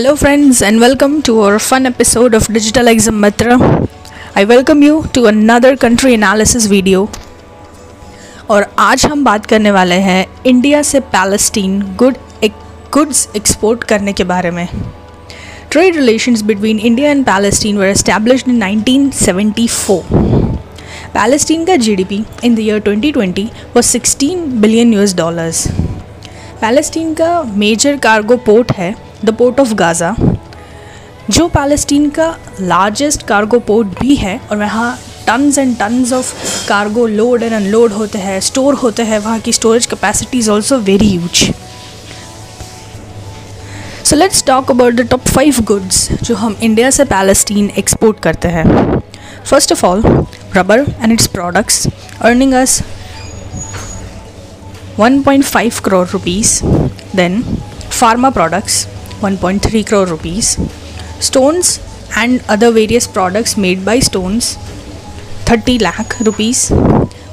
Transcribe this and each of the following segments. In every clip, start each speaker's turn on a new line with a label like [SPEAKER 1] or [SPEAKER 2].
[SPEAKER 1] Hello, friends, and welcome to our fun episode of Digital Exam Mitra. I welcome you to another country analysis video. और आज हम बात करने वाले हैं इंडिया से पैलेस्टीन गुड गुड्स एक्सपोर्ट करने के बारे में trade relations between India and Palestine were established in 1974 Palestine का GDP in the year 2020 was 16 billion US dollars Palestine का मेजर कार्गो पोर्ट है द पोर्ट ऑफ़ गाज़ा जो Palestine का largest cargo port भी है और वहाँ tons and tons of cargo load and unload होते हैं स्टोर होते हैं, वहाँ की storage capacity is also very huge so let's talk about the top five goods जो हम इंडिया से पैलेस्टीन एक्सपोर्ट करते हैं first of all rubber and its products earning us 1.5 crore rupees. Then pharma products 1.3 crore rupees. Stones and other various products made by stones 30 lakh rupees.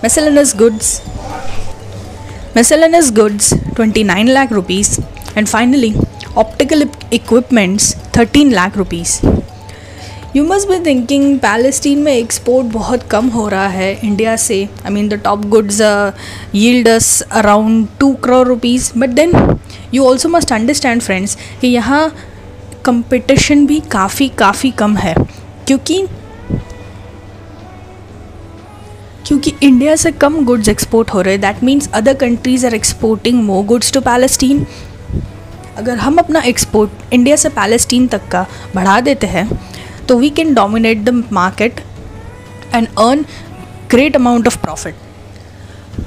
[SPEAKER 1] Miscellaneous goods miscellaneous goods 29 lakh rupees and finally optical equipments 13 lakh rupees you must be thinking Palestine में export बहुत कम हो रहा है India से I mean the top goods yields around two crore rupees but then you also must understand friends कि यहाँ competition भी काफ़ी काफ़ी कम है। क्योंकि क्योंकि इंडिया से कम गुड्स एक्सपोर्ट हो रहे हैं। That means other countries are exporting more goods to Palestine अगर हम अपना एक्सपोर्ट इंडिया से पैलेस्टीन तक का बढ़ा देते हैं तो we can dominate the market and earn great amount of profit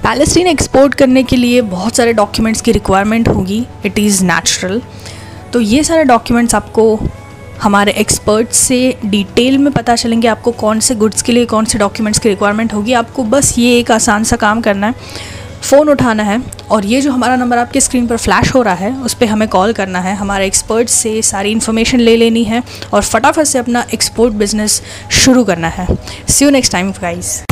[SPEAKER 1] Palestine export करने के लिए बहुत सारे डॉक्यूमेंट्स की रिक्वायरमेंट होगी। इट इज़ नेचुरल तो ये सारे डॉक्यूमेंट्स आपको हमारे एक्सपर्ट से डिटेल में पता चलेंगे, आपको कौन से गुड्स के लिए कौन से डॉक्यूमेंट्स की रिक्वायरमेंट होगी। आपको बस ये एक आसान सा काम करना है। फ़ोन उठाना है और ये जो हमारा नंबर आपके स्क्रीन पर फ्लैश हो रहा है, उस पर हमें कॉल करना है। हमारे एक्सपर्ट से सारी इन्फॉर्मेशन ले लेनी है और फटाफट से अपना एक्सपोर्ट बिज़नेस शुरू करना है। See you next time guys